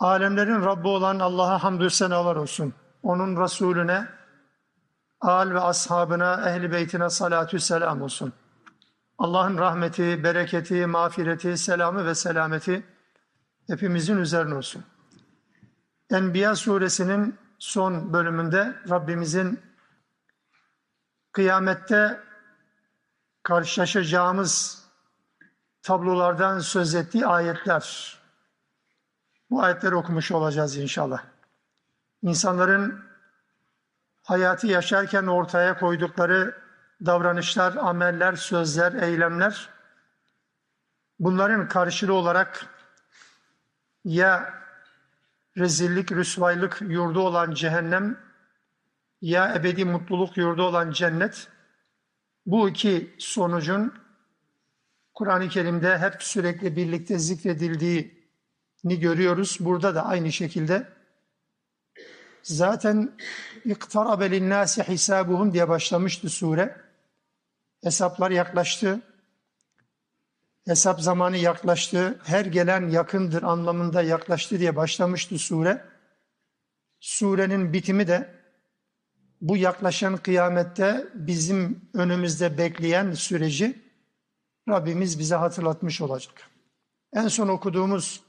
Alemlerin Rabbi olan Allah'a hamdü senalar olsun. Onun Resulüne, al ve ashabına, ehli beytine salatü selam olsun. Allah'ın rahmeti, bereketi, mağfireti, selamı ve selameti hepimizin üzerine olsun. Enbiya suresinin son bölümünde Rabbimizin kıyamette karşılaşacağımız tablolardan söz ettiği ayetler. Bu ayetleri okumuş olacağız inşallah. İnsanların hayatı yaşarken ortaya koydukları davranışlar, ameller, sözler, eylemler bunların karşılığı olarak ya rezillik, rüsvaylık yurdu olan cehennem ya ebedi mutluluk yurdu olan cennet bu iki sonucun Kur'an-ı Kerim'de hep sürekli birlikte zikredildiğini görüyoruz. Burada da aynı şekilde zaten iktarabe linnâsi hisabuhum diye başlamıştı sure. Hesaplar yaklaştı. Hesap zamanı yaklaştı. Her gelen yakındır anlamında yaklaştı diye başlamıştı sure. Surenin bitimi de bu yaklaşan kıyamette bizim önümüzde bekleyen süreci Rabbimiz bize hatırlatmış olacak. En son okuduğumuz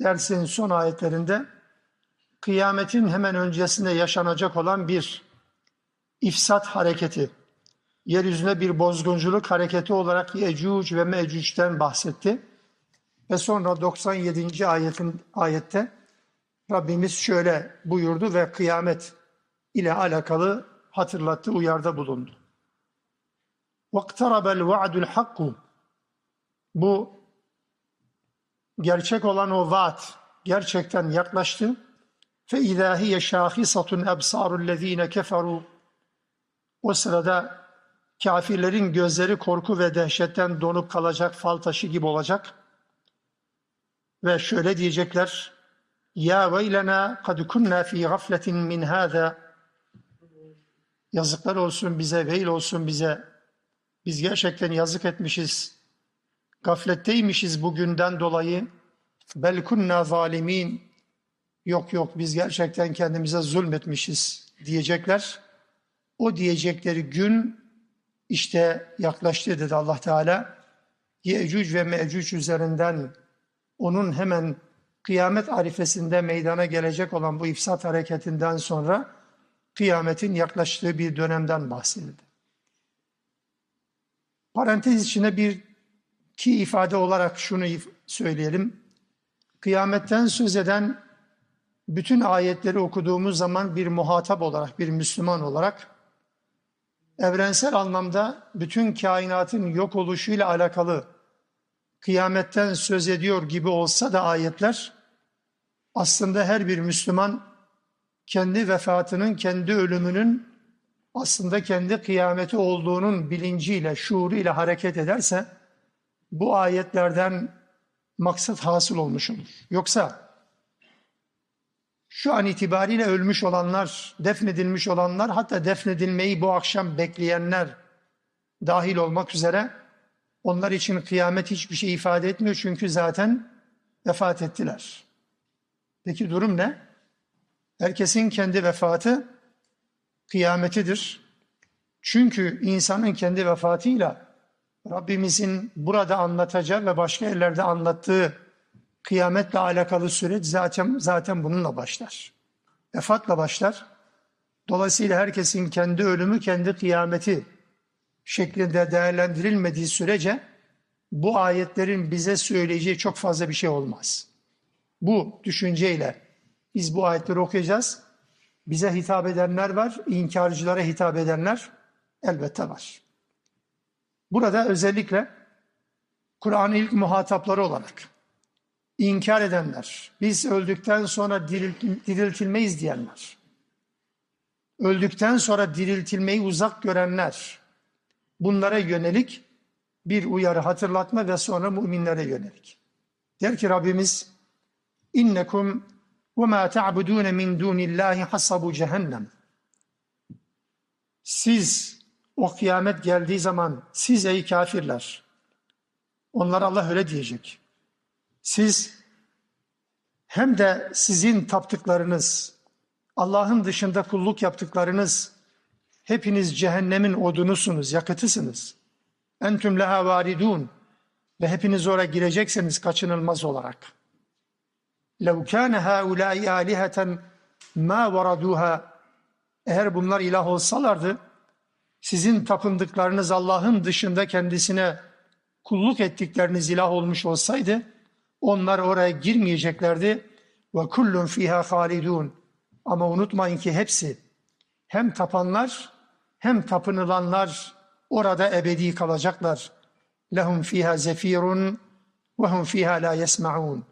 dersin son ayetlerinde kıyametin hemen öncesinde yaşanacak olan bir ifsat hareketi, yeryüzüne bir bozgunculuk hareketi olarak Yecüc ve Mecüc'ten bahsetti. Ve sonra 97. ayetin ayette Rabbimiz şöyle buyurdu ve kıyamet ile alakalı hatırlattı, uyarda bulundu. وَاقْتَرَبَ الْوَعْدُ الْحَقُّ Bu gerçek olan o vaat gerçekten yaklaştı. Fe ilahiye şahisatun ebsarullezine keferu. O sırada kafirlerin gözleri korku ve dehşetten donup kalacak fal taşı gibi olacak. Ve şöyle diyecekler. Ya veylena kad kunna fi gafletin min hâzâ. Yazıklar olsun bize, veil olsun bize. Biz gerçekten yazık etmişiz. Gafletteymişiz bugünden dolayı. Bel kunna zalimin. Yok yok biz gerçekten kendimize zulmetmişiz diyecekler. O diyecekleri gün işte yaklaştı dedi Allah Teala. Yecüc ve Mecüc üzerinden onun hemen kıyamet arifesinde meydana gelecek olan bu ifsat hareketinden sonra kıyametin yaklaştığı bir dönemden bahsedildi. Parantez içinde bir ki ifade olarak şunu söyleyelim. Kıyametten söz eden bütün ayetleri okuduğumuz zaman bir muhatap olarak, bir Müslüman olarak evrensel anlamda bütün kainatın yok oluşuyla alakalı kıyametten söz ediyor gibi olsa da ayetler aslında her bir Müslüman kendi vefatının, kendi ölümünün aslında kendi kıyameti olduğunun bilinciyle, şuuruyla hareket ederse bu ayetlerden maksat hasıl olmuş olur. Yoksa şu an itibariyle ölmüş olanlar, defnedilmiş olanlar, hatta defnedilmeyi bu akşam bekleyenler dahil olmak üzere onlar için kıyamet hiçbir şey ifade etmiyor çünkü zaten vefat ettiler. Peki durum ne? Herkesin kendi vefatı kıyametidir. Çünkü insanın kendi vefatıyla Rabbimizin burada anlatacağı ve başka yerlerde anlattığı kıyametle alakalı süreç zaten zaten bununla başlar. Vefatla başlar. Dolayısıyla herkesin kendi ölümü, kendi kıyameti şeklinde değerlendirilmediği sürece bu ayetlerin bize söyleyeceği çok fazla bir şey olmaz. Bu düşünceyle biz bu ayetleri okuyacağız. Bize hitap edenler var, inkarcılara hitap edenler elbette var. Burada özellikle Kur'an'ın ilk muhatapları olarak inkar edenler, biz öldükten sonra diril- diriltilmeyiz diyenler, öldükten sonra diriltilmeyi uzak görenler, bunlara yönelik bir uyarı hatırlatma ve sonra müminlere yönelik. Der ki Rabbimiz, innekum ve ma ta'budun min dunillahi hasabu cehennem. Siz o kıyamet geldiği zaman siz ey kafirler, onlara Allah öyle diyecek. Siz hem de sizin taptıklarınız, Allah'ın dışında kulluk yaptıklarınız, hepiniz cehennemin odunusunuz, yakıtısınız. Entüm leha varidun ve hepiniz oraya gireceksiniz kaçınılmaz olarak. Lev kâne haulâi âliheten mâ varaduha eğer bunlar ilah olsalardı sizin tapındıklarınız Allah'ın dışında kendisine kulluk ettikleriniz ilah olmuş olsaydı, onlar oraya girmeyeceklerdi. Ve kullun fiha halidun. Ama unutmayın ki hepsi hem tapanlar hem tapınılanlar orada ebedi kalacaklar. Lehum fiha zefirun ve hum fiha la yesmaun.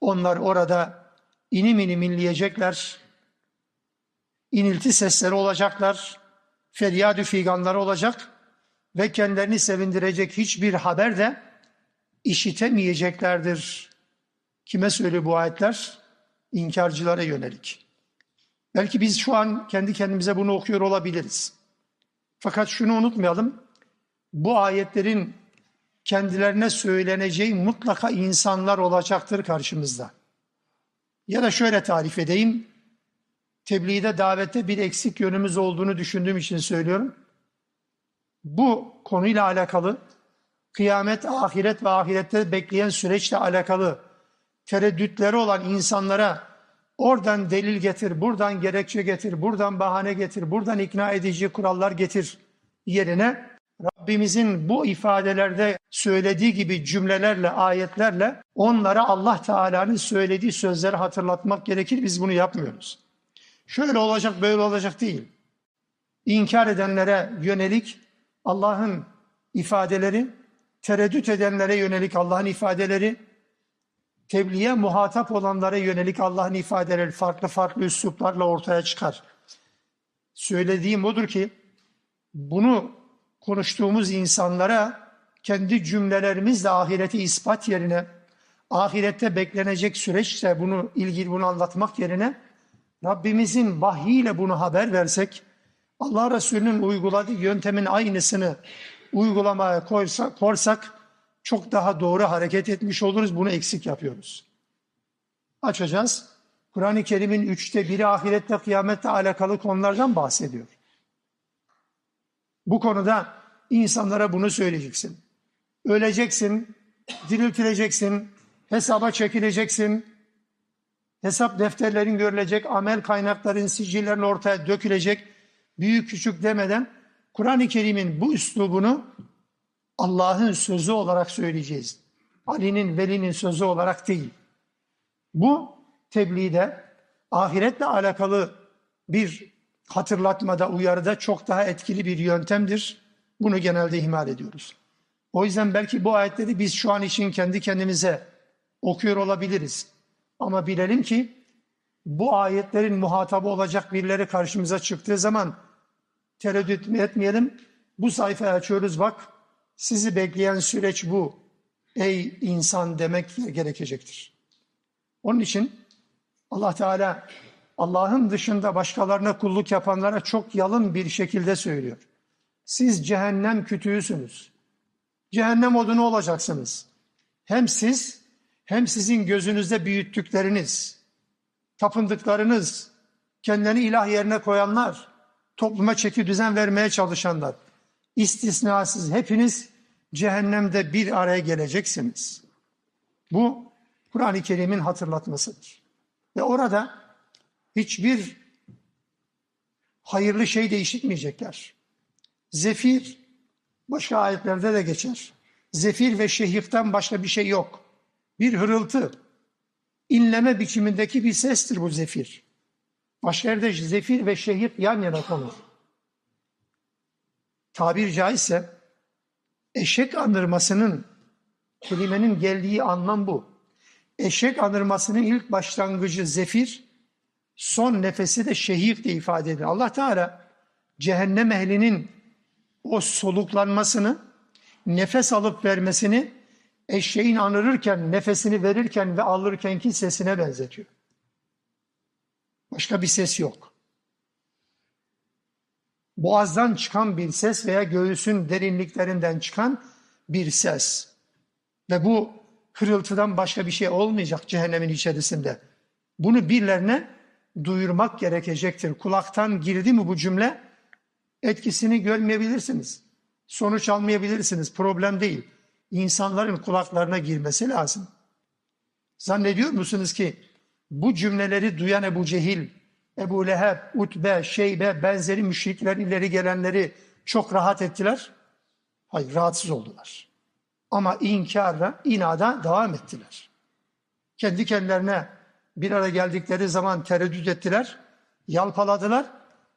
Onlar orada inim inim inleyecekler. İnilti sesleri olacaklar. Feryadü figanları olacak ve kendilerini sevindirecek hiçbir haber de işitemeyeceklerdir. Kime söylüyor bu ayetler? İnkarcılara yönelik. Belki biz şu an kendi kendimize bunu okuyor olabiliriz. Fakat şunu unutmayalım. Bu ayetlerin kendilerine söyleneceği mutlaka insanlar olacaktır karşımızda. Ya da şöyle tarif edeyim. Tebliğde davette bir eksik yönümüz olduğunu düşündüğüm için söylüyorum. Bu konuyla alakalı kıyamet, ahiret ve ahirette bekleyen süreçle alakalı tereddütleri olan insanlara oradan delil getir, buradan gerekçe getir, buradan bahane getir, buradan ikna edici kurallar getir yerine Rabbimizin bu ifadelerde söylediği gibi cümlelerle, ayetlerle onlara Allah Teala'nın söylediği sözleri hatırlatmak gerekir. Biz bunu yapmıyoruz. Şöyle olacak, böyle olacak değil. İnkar edenlere yönelik Allah'ın ifadeleri, tereddüt edenlere yönelik Allah'ın ifadeleri, tebliğe muhatap olanlara yönelik Allah'ın ifadeleri farklı farklı üsluplarla ortaya çıkar. Söylediğim odur ki bunu konuştuğumuz insanlara kendi cümlelerimizle ahireti ispat yerine ahirette beklenecek süreçte bunu ilgili bunu anlatmak yerine Rabbimizin vahyiyle bunu haber versek Allah Resulü'nün uyguladığı yöntemin aynısını uygulamaya koysak, korsak çok daha doğru hareket etmiş oluruz. Bunu eksik yapıyoruz. Açacağız. Kur'an-ı Kerim'in üçte biri ahirette kıyamette alakalı konulardan bahsediyor. Bu konuda insanlara bunu söyleyeceksin. Öleceksin, diriltileceksin, hesaba çekileceksin, hesap defterlerin görülecek, amel kaynakların, sicillerin ortaya dökülecek, büyük küçük demeden Kur'an-ı Kerim'in bu üslubunu Allah'ın sözü olarak söyleyeceğiz. Ali'nin, Veli'nin sözü olarak değil. Bu tebliğde ahiretle alakalı bir hatırlatmada, uyarıda çok daha etkili bir yöntemdir. Bunu genelde ihmal ediyoruz. O yüzden belki bu ayetleri biz şu an için kendi kendimize okuyor olabiliriz. Ama bilelim ki bu ayetlerin muhatabı olacak birileri karşımıza çıktığı zaman tereddüt etmeyelim. Bu sayfayı açıyoruz bak sizi bekleyen süreç bu. Ey insan demek gerekecektir. Onun için Allah Teala Allah'ın dışında başkalarına kulluk yapanlara çok yalın bir şekilde söylüyor. Siz cehennem kütüğüsünüz. Cehennem odunu olacaksınız. Hem siz hem sizin gözünüzde büyüttükleriniz, tapındıklarınız, kendilerini ilah yerine koyanlar, topluma çeki düzen vermeye çalışanlar, istisnasız hepiniz cehennemde bir araya geleceksiniz. Bu Kur'an-ı Kerim'in hatırlatmasıdır. Ve orada hiçbir hayırlı şey de işitmeyecekler. Zefir, başka ayetlerde de geçer. Zefir ve şehiften başka bir şey yok. Bir hırıltı, inleme biçimindeki bir sestir bu zefir. Başka zefir ve şehir yan yana konur. Tabir caizse eşek andırmasının kelimenin geldiği anlam bu. Eşek anırmasının ilk başlangıcı zefir, son nefesi de şehir diye ifade edilir. Allah Teala cehennem ehlinin o soluklanmasını, nefes alıp vermesini eşeğin anırırken, nefesini verirken ve alırkenki sesine benzetiyor. Başka bir ses yok. Boğazdan çıkan bir ses veya göğüsün derinliklerinden çıkan bir ses. Ve bu hırıltıdan başka bir şey olmayacak cehennemin içerisinde. Bunu birilerine duyurmak gerekecektir. Kulaktan girdi mi bu cümle etkisini görmeyebilirsiniz. Sonuç almayabilirsiniz. Problem değil. İnsanların kulaklarına girmesi lazım. Zannediyor musunuz ki bu cümleleri duyan Ebu Cehil, Ebu Leheb, Utbe, Şeybe benzeri müşrikler ileri gelenleri çok rahat ettiler? Hayır rahatsız oldular. Ama inkarla, inada devam ettiler. Kendi kendilerine bir araya geldikleri zaman tereddüt ettiler, yalpaladılar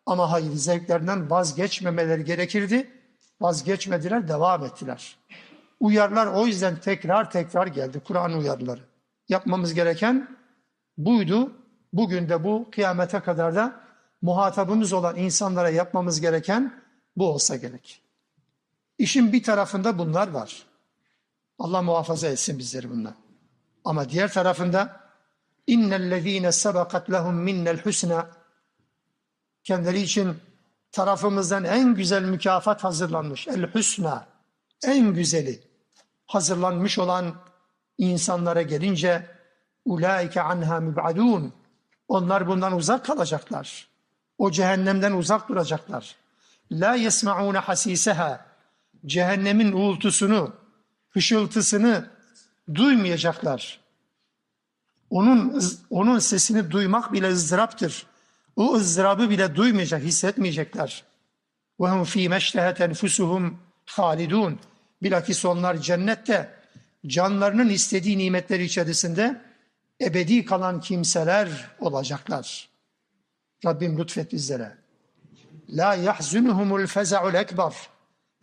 ama hayır zevklerinden vazgeçmemeleri gerekirdi. Vazgeçmediler, devam ettiler. Uyarlar o yüzden tekrar tekrar geldi Kur'an uyarıları. Yapmamız gereken buydu. Bugün de bu kıyamete kadar da muhatabımız olan insanlara yapmamız gereken bu olsa gerek. İşin bir tarafında bunlar var. Allah muhafaza etsin bizleri bundan. Ama diğer tarafında innellezine sebakat lehum minnel husna kendileri için tarafımızdan en güzel mükafat hazırlanmış. El husna en güzeli hazırlanmış olan insanlara gelince ulaike anha mübadun onlar bundan uzak kalacaklar. O cehennemden uzak duracaklar. La yesmaun hasiseha cehennemin uğultusunu, hışıltısını duymayacaklar. Onun onun sesini duymak bile ızdıraptır. O ızdırabı bile duymayacak, hissetmeyecekler. Ve hum fî meştehet enfusuhum halidun. Bilakis onlar cennette canlarının istediği nimetler içerisinde ebedi kalan kimseler olacaklar. Rabbim lütfet bizlere. La yahzunuhumul feza'ul ekber.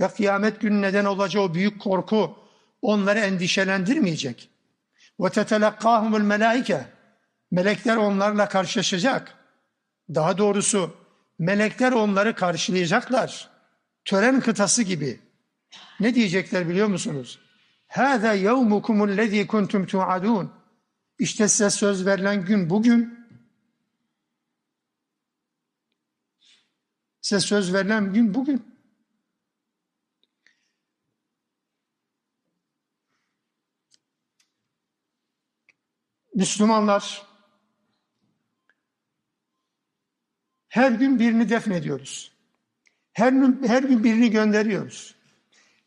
Ve kıyamet günü neden olacağı o büyük korku onları endişelendirmeyecek. Ve tetelekkahumul melaike. Melekler onlarla karşılaşacak. Daha doğrusu melekler onları karşılayacaklar. Tören kıtası gibi. Ne diyecekler biliyor musunuz? Hâzâ yevmukumul lezî kuntum tu'adûn. İşte size söz verilen gün bugün. Size söz verilen gün bugün. Müslümanlar her gün birini defnediyoruz. Her her gün birini gönderiyoruz.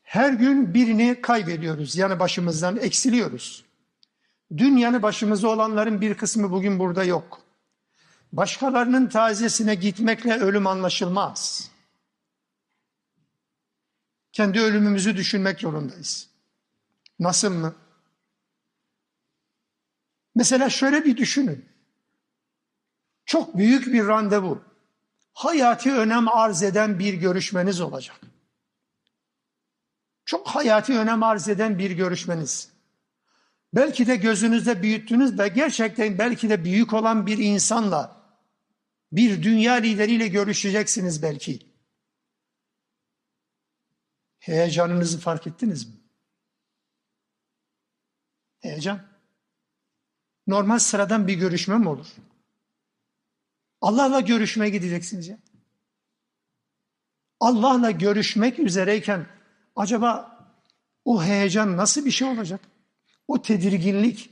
Her gün birini kaybediyoruz. Yani başımızdan eksiliyoruz. Dün yanı başımızda olanların bir kısmı bugün burada yok. Başkalarının tazesine gitmekle ölüm anlaşılmaz. Kendi ölümümüzü düşünmek zorundayız. Nasıl mı? Mesela şöyle bir düşünün. Çok büyük bir randevu. Hayati önem arz eden bir görüşmeniz olacak. Çok hayati önem arz eden bir görüşmeniz. Belki de gözünüzde büyüttünüz ve gerçekten belki de büyük olan bir insanla, bir dünya lideriyle görüşeceksiniz belki. Heyecanınızı fark ettiniz mi? Heyecan. Normal sıradan bir görüşme mi olur? Allah'la görüşmeye gideceksiniz ya. Allah'la görüşmek üzereyken acaba o heyecan nasıl bir şey olacak? O tedirginlik.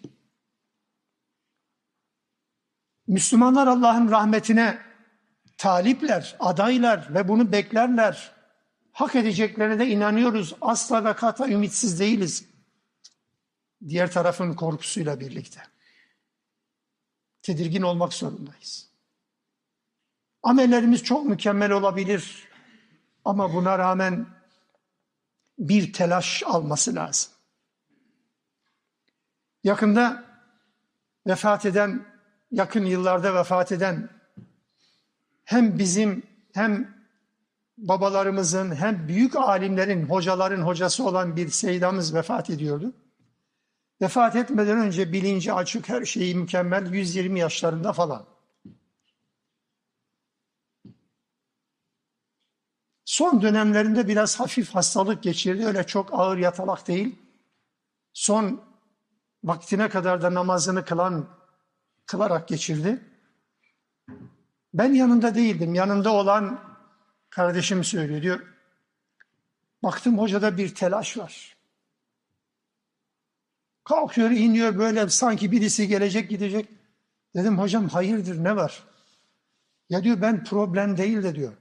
Müslümanlar Allah'ın rahmetine talipler, adaylar ve bunu beklerler. Hak edeceklerine de inanıyoruz. Asla ve kata ümitsiz değiliz. Diğer tarafın korkusuyla birlikte. Tedirgin olmak zorundayız. Amellerimiz çok mükemmel olabilir. Ama buna rağmen bir telaş alması lazım. Yakında vefat eden, yakın yıllarda vefat eden hem bizim hem babalarımızın hem büyük alimlerin, hocaların hocası olan bir seydamız vefat ediyordu. Vefat etmeden önce bilinci açık, her şeyi mükemmel, 120 yaşlarında falan. Son dönemlerinde biraz hafif hastalık geçirdi. Öyle çok ağır yatalak değil. Son vaktine kadar da namazını kılan, kılarak geçirdi. Ben yanında değildim. Yanında olan kardeşim söylüyor. Diyor, baktım hocada bir telaş var. Kalkıyor, iniyor böyle sanki birisi gelecek gidecek. Dedim hocam hayırdır ne var? Ya diyor ben problem değil de diyor.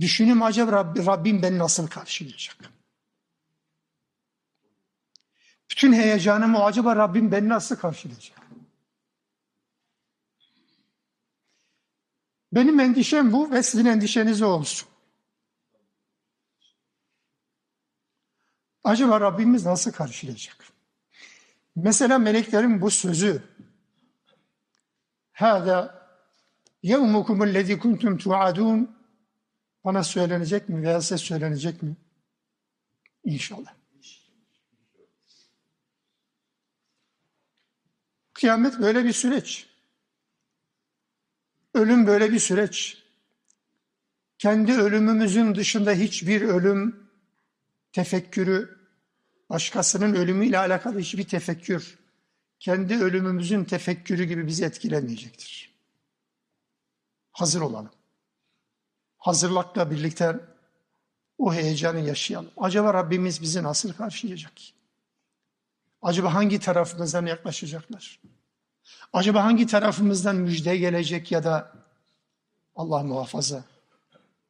Düşünüm acaba Rabbim, beni nasıl karşılayacak? Bütün heyecanım o acaba Rabbim beni nasıl karşılayacak? Benim endişem bu ve sizin endişeniz olsun. Acaba Rabbimiz nasıl karşılayacak? Mesela meleklerin bu sözü Hâdâ yevmukumul lezî kuntum tuadun bana söylenecek mi veya size söylenecek mi? İnşallah. Kıyamet böyle bir süreç. Ölüm böyle bir süreç. Kendi ölümümüzün dışında hiçbir ölüm tefekkürü, başkasının ölümüyle alakalı hiçbir tefekkür, kendi ölümümüzün tefekkürü gibi bizi etkilemeyecektir. Hazır olalım. Hazırlıkla birlikte o heyecanı yaşayalım. Acaba Rabbimiz bizi nasıl karşılayacak? Acaba hangi tarafımızdan yaklaşacaklar? Acaba hangi tarafımızdan müjde gelecek ya da Allah muhafaza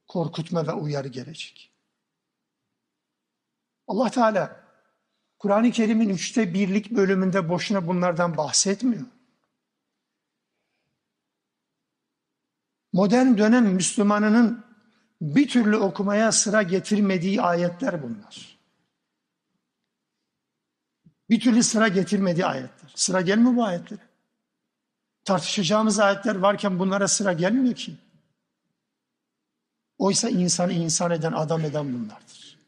korkutma ve uyarı gelecek? Allah Teala Kur'an-ı Kerim'in üçte birlik bölümünde boşuna bunlardan bahsetmiyor. Modern dönem Müslümanının bir türlü okumaya sıra getirmediği ayetler bunlar. Bir türlü sıra getirmediği ayetler. Sıra gelmiyor bu ayetlere. Tartışacağımız ayetler varken bunlara sıra gelmiyor ki. Oysa insanı insan eden, adam eden bunlardır.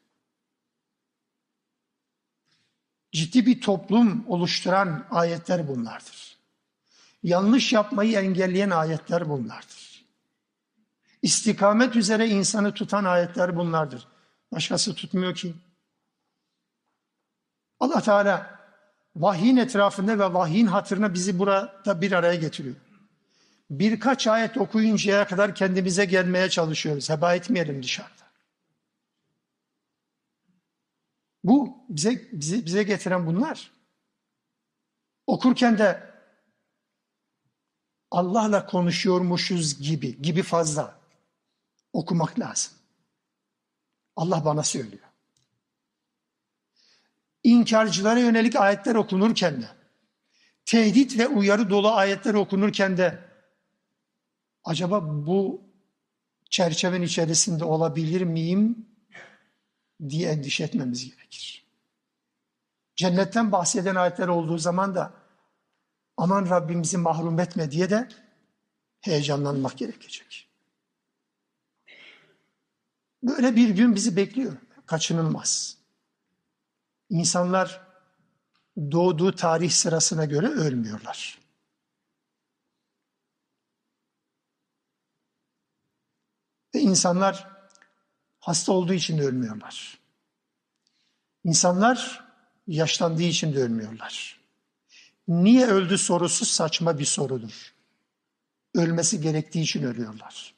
Ciddi bir toplum oluşturan ayetler bunlardır. Yanlış yapmayı engelleyen ayetler bunlardır. İstikamet üzere insanı tutan ayetler bunlardır. Başkası tutmuyor ki. Allah Teala vahyin etrafında ve vahyin hatırına bizi burada bir araya getiriyor. Birkaç ayet okuyuncaya kadar kendimize gelmeye çalışıyoruz. Heba etmeyelim dışarıda. Bu bize bize, bize getiren bunlar. Okurken de Allah'la konuşuyormuşuz gibi, gibi fazla okumak lazım. Allah bana söylüyor inkarcılara yönelik ayetler okunurken de, tehdit ve uyarı dolu ayetler okunurken de acaba bu çerçevenin içerisinde olabilir miyim diye endişe etmemiz gerekir. Cennetten bahseden ayetler olduğu zaman da aman Rabbimizi mahrum etme diye de heyecanlanmak gerekecek. Böyle bir gün bizi bekliyor. Kaçınılmaz. İnsanlar doğduğu tarih sırasına göre ölmüyorlar. Ve insanlar hasta olduğu için de ölmüyorlar. İnsanlar yaşlandığı için de ölmüyorlar. Niye öldü sorusu saçma bir sorudur. Ölmesi gerektiği için ölüyorlar.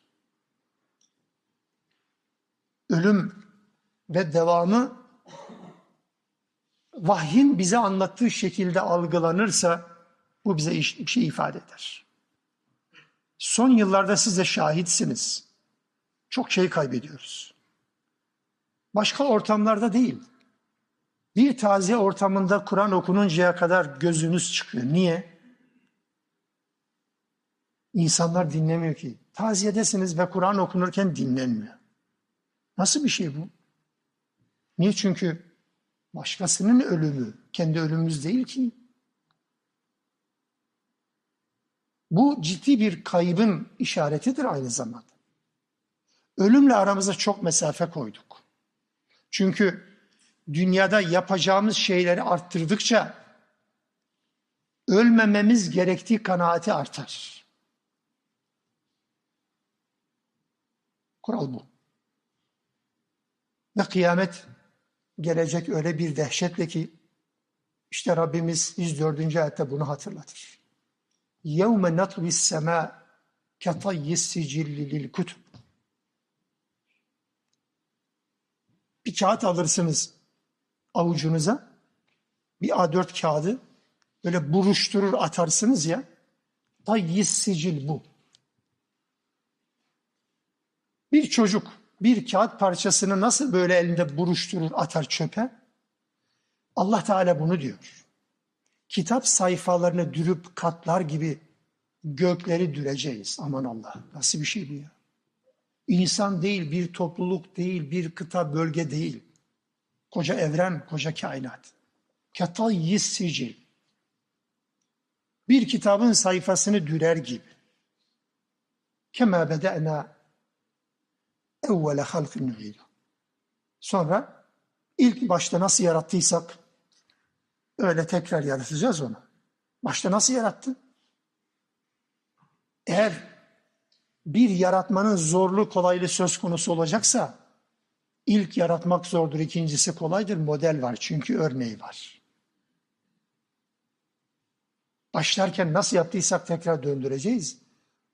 Ölüm ve devamı vahyin bize anlattığı şekilde algılanırsa bu bize bir şey ifade eder. Son yıllarda siz de şahitsiniz. Çok şey kaybediyoruz. Başka ortamlarda değil. Bir taziye ortamında Kur'an okununcaya kadar gözünüz çıkıyor. Niye? İnsanlar dinlemiyor ki. Taziyedesiniz ve Kur'an okunurken dinlenmiyor. Nasıl bir şey bu? Niye? Çünkü Başkasının ölümü, kendi ölümümüz değil ki. Bu ciddi bir kaybın işaretidir aynı zamanda. Ölümle aramıza çok mesafe koyduk. Çünkü dünyada yapacağımız şeyleri arttırdıkça ölmememiz gerektiği kanaati artar. Kural bu. Ve kıyamet gelecek öyle bir dehşetle ki işte Rabbimiz 104. ayette bunu hatırlatır. يَوْمَ نَطْوِ السَّمَاءِ كَطَيِّ السِّجِلِّ لِلْكُتُبِ Bir kağıt alırsınız avucunuza. Bir A4 kağıdı böyle buruşturur atarsınız ya. Tayyiz sicil bu. Bir çocuk bir kağıt parçasını nasıl böyle elinde buruşturur atar çöpe? Allah Teala bunu diyor. Kitap sayfalarını dürüp katlar gibi gökleri düreceğiz. Aman Allah nasıl bir şey bu ya? İnsan değil, bir topluluk değil, bir kıta, bölge değil. Koca evren, koca kainat. Katayyiz sicil. Bir kitabın sayfasını dürer gibi. Kema bede'na evvele halkın nu'idu. Sonra ilk başta nasıl yarattıysak öyle tekrar yaratacağız onu. Başta nasıl yarattı? Eğer bir yaratmanın zorlu kolaylığı söz konusu olacaksa ilk yaratmak zordur, ikincisi kolaydır. Model var çünkü örneği var. Başlarken nasıl yaptıysak tekrar döndüreceğiz.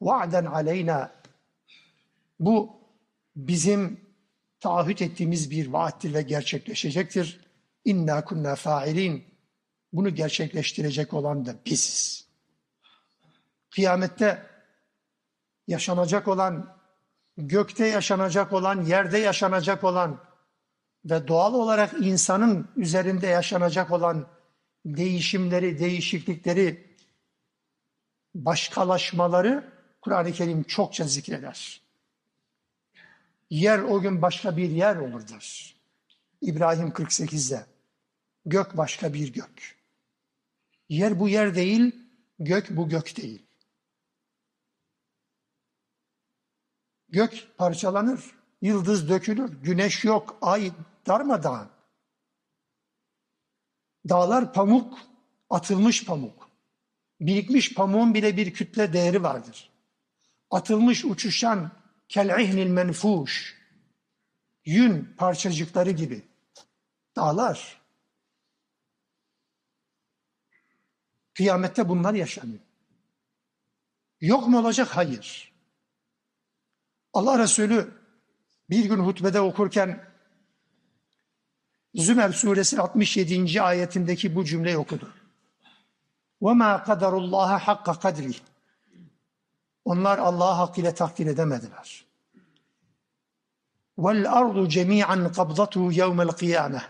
Va'den aleyna bu bizim taahhüt ettiğimiz bir vaattir ve gerçekleşecektir. İnna kunna fa'ilin. Bunu gerçekleştirecek olan da biziz. Kıyamette yaşanacak olan, gökte yaşanacak olan, yerde yaşanacak olan ve doğal olarak insanın üzerinde yaşanacak olan değişimleri, değişiklikleri, başkalaşmaları Kur'an-ı Kerim çokça zikreder. Yer o gün başka bir yer olur der. İbrahim 48'de. Gök başka bir gök. Yer bu yer değil, gök bu gök değil. Gök parçalanır, yıldız dökülür, güneş yok, ay darmadağın. Dağlar pamuk, atılmış pamuk. Birikmiş pamuğun bile bir kütle değeri vardır. Atılmış uçuşan kel'ihnil menfuş, yün parçacıkları gibi dağlar. Kıyamette bunlar yaşanıyor. Yok mu olacak? Hayır. Allah Resulü bir gün hutbede okurken Zümer suresi 67. ayetindeki bu cümleyi okudu. وَمَا قَدَرُ اللّٰهَ حَقَّ قَدْرِهِ onlar Allah'ı hakkıyla takdir edemediler. Vel ardu cemi'an kabzatuhu yevmel kıyame.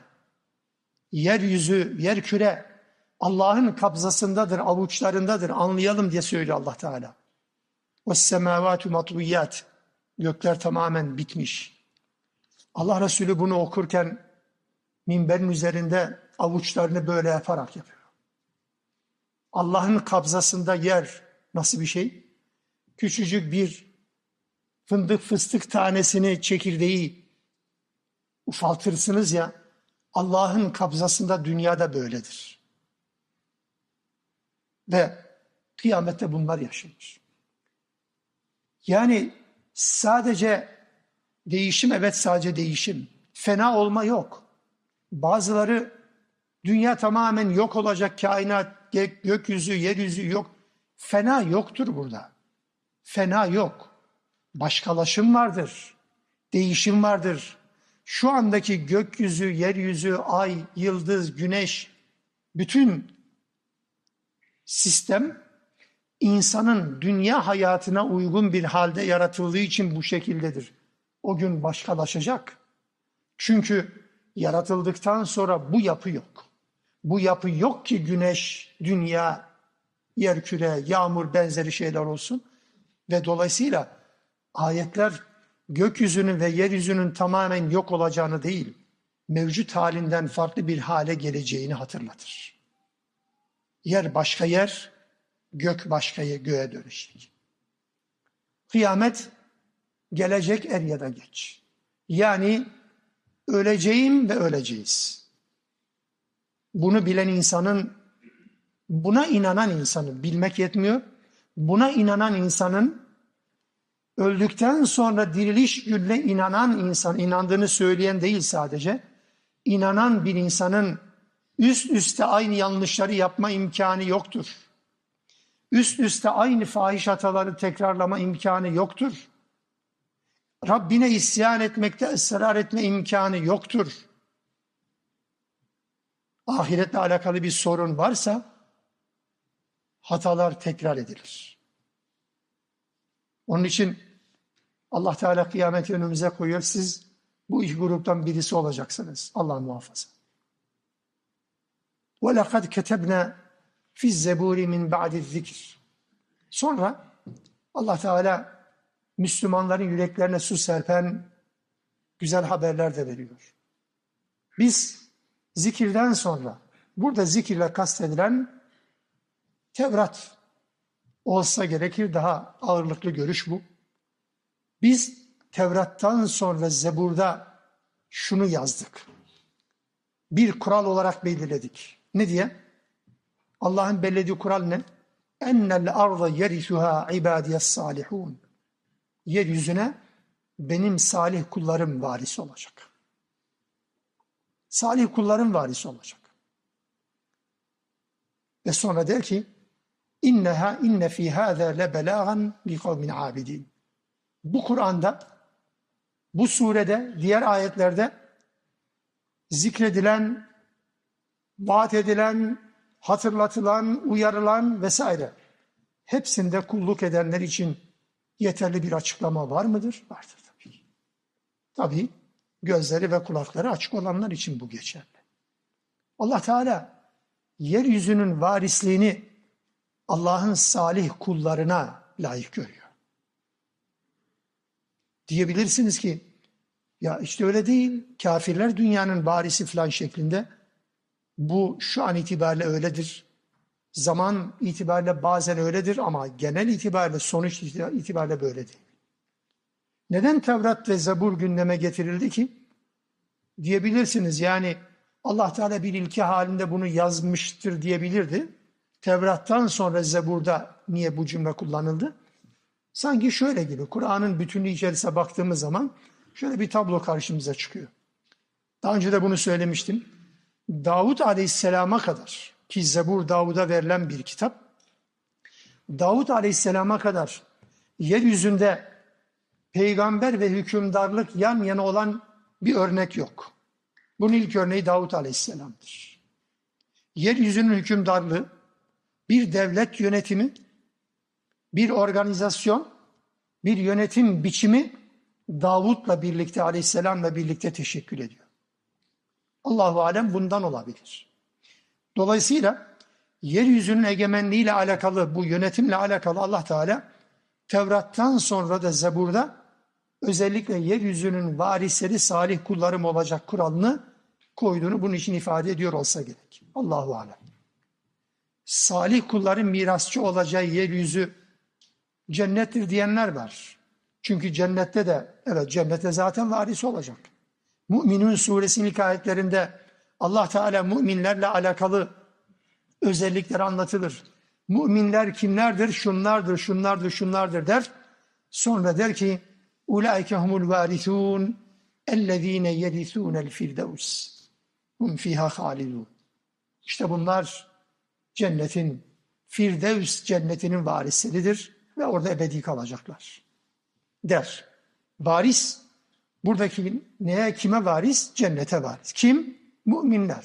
Yeryüzü, yer küre Allah'ın kabzasındadır, avuçlarındadır. Anlayalım diye söylüyor Allah Teala. Ve semavatu matviyat. Gökler tamamen bitmiş. Allah Resulü bunu okurken minberin üzerinde avuçlarını böyle yaparak yapıyor. Allah'ın kabzasında yer nasıl bir şey? Küçücük bir fındık fıstık tanesini çekirdeği ufaltırsınız ya Allah'ın kabzasında dünyada böyledir. Ve kıyamette bunlar yaşanır. Yani sadece değişim evet sadece değişim. Fena olma yok. Bazıları dünya tamamen yok olacak kainat, gökyüzü, yeryüzü yok. Fena yoktur burada. Fena yok. Başkalaşım vardır. Değişim vardır. Şu andaki gökyüzü, yeryüzü, ay, yıldız, güneş, bütün sistem insanın dünya hayatına uygun bir halde yaratıldığı için bu şekildedir. O gün başkalaşacak. Çünkü yaratıldıktan sonra bu yapı yok. Bu yapı yok ki güneş, dünya, yerküre, yağmur benzeri şeyler olsun. Ve dolayısıyla ayetler gökyüzünün ve yeryüzünün tamamen yok olacağını değil, mevcut halinden farklı bir hale geleceğini hatırlatır. Yer başka yer, gök başka göğe dönüşecek. Kıyamet gelecek er ya da geç. Yani öleceğim ve öleceğiz. Bunu bilen insanın buna inanan insanın bilmek yetmiyor. Buna inanan insanın öldükten sonra diriliş gününe inanan insan, inandığını söyleyen değil sadece, inanan bir insanın üst üste aynı yanlışları yapma imkanı yoktur. Üst üste aynı fahiş hataları tekrarlama imkanı yoktur. Rabbine isyan etmekte ısrar etme imkanı yoktur. Ahiretle alakalı bir sorun varsa hatalar tekrar edilir. Onun için Allah Teala kıyameti önümüze koyuyor. Siz bu iki gruptan birisi olacaksınız. Allah muhafaza. وَلَقَدْ كَتَبْنَا فِي الزَّبُورِ مِنْ بَعْدِ الذِّكْرِ Sonra Allah Teala Müslümanların yüreklerine su serpen güzel haberler de veriyor. Biz zikirden sonra, burada zikirle kastedilen Tevrat olsa gerekir, daha ağırlıklı görüş bu. Biz Tevrat'tan sonra Zebur'da şunu yazdık. Bir kural olarak belirledik. Ne diye? Allah'ın belirlediği kural ne? Ennel arda yerisuha ibadiyes salihun. Yeryüzüne benim salih kullarım varis olacak. Salih kullarım varis olacak. Ve sonra der ki inneha inne fi hâzâ lebelâgan li kavmin abidin. Bu Kur'an'da bu surede diğer ayetlerde zikredilen vaat edilen hatırlatılan, uyarılan vesaire hepsinde kulluk edenler için yeterli bir açıklama var mıdır? Vardır tabii. Tabii gözleri ve kulakları açık olanlar için bu geçerli. Allah Teala yeryüzünün varisliğini Allah'ın salih kullarına layık görüyor. Diyebilirsiniz ki ya işte öyle değil. Kafirler dünyanın varisi falan şeklinde bu şu an itibariyle öyledir. Zaman itibariyle bazen öyledir ama genel itibariyle sonuç itibariyle böyle değil. Neden Tevrat ve Zabur gündeme getirildi ki? Diyebilirsiniz yani Allah Teala bir ilke halinde bunu yazmıştır diyebilirdi. Tevrat'tan sonra Zebur'da niye bu cümle kullanıldı? Sanki şöyle gibi Kur'an'ın bütünlüğü içerisine baktığımız zaman şöyle bir tablo karşımıza çıkıyor. Daha önce de bunu söylemiştim. Davut Aleyhisselam'a kadar ki Zebur Davud'a verilen bir kitap. Davut Aleyhisselam'a kadar yeryüzünde peygamber ve hükümdarlık yan yana olan bir örnek yok. Bunun ilk örneği Davut Aleyhisselam'dır. Yeryüzünün hükümdarlığı bir devlet yönetimi, bir organizasyon, bir yönetim biçimi Davut'la birlikte Aleyhisselam'la birlikte teşekkül ediyor. Allahu alem bundan olabilir. Dolayısıyla yeryüzünün egemenliğiyle alakalı, bu yönetimle alakalı Allah Teala Tevrat'tan sonra da Zebur'da özellikle yeryüzünün varisleri salih kullarım olacak kuralını koyduğunu bunun için ifade ediyor olsa gerek. Allahu alem. Salih kulların mirasçı olacağı yeryüzü cennettir diyenler var. Çünkü cennette de evet cennette zaten varisi olacak. Müminun suresinin ilk ayetlerinde Allah Teala müminlerle alakalı özellikler anlatılır. Müminler kimlerdir? Şunlardır, şunlardır, şunlardır der. Sonra der ki Ulaike humul varithun ellezine yerithunel firdevs. Hum fiha halidun. İşte bunlar cennetin, Firdevs cennetinin varisleridir ve orada ebedi kalacaklar. Der. Varis Buradaki neye, kime varis? Cennete varis. Kim? Müminler.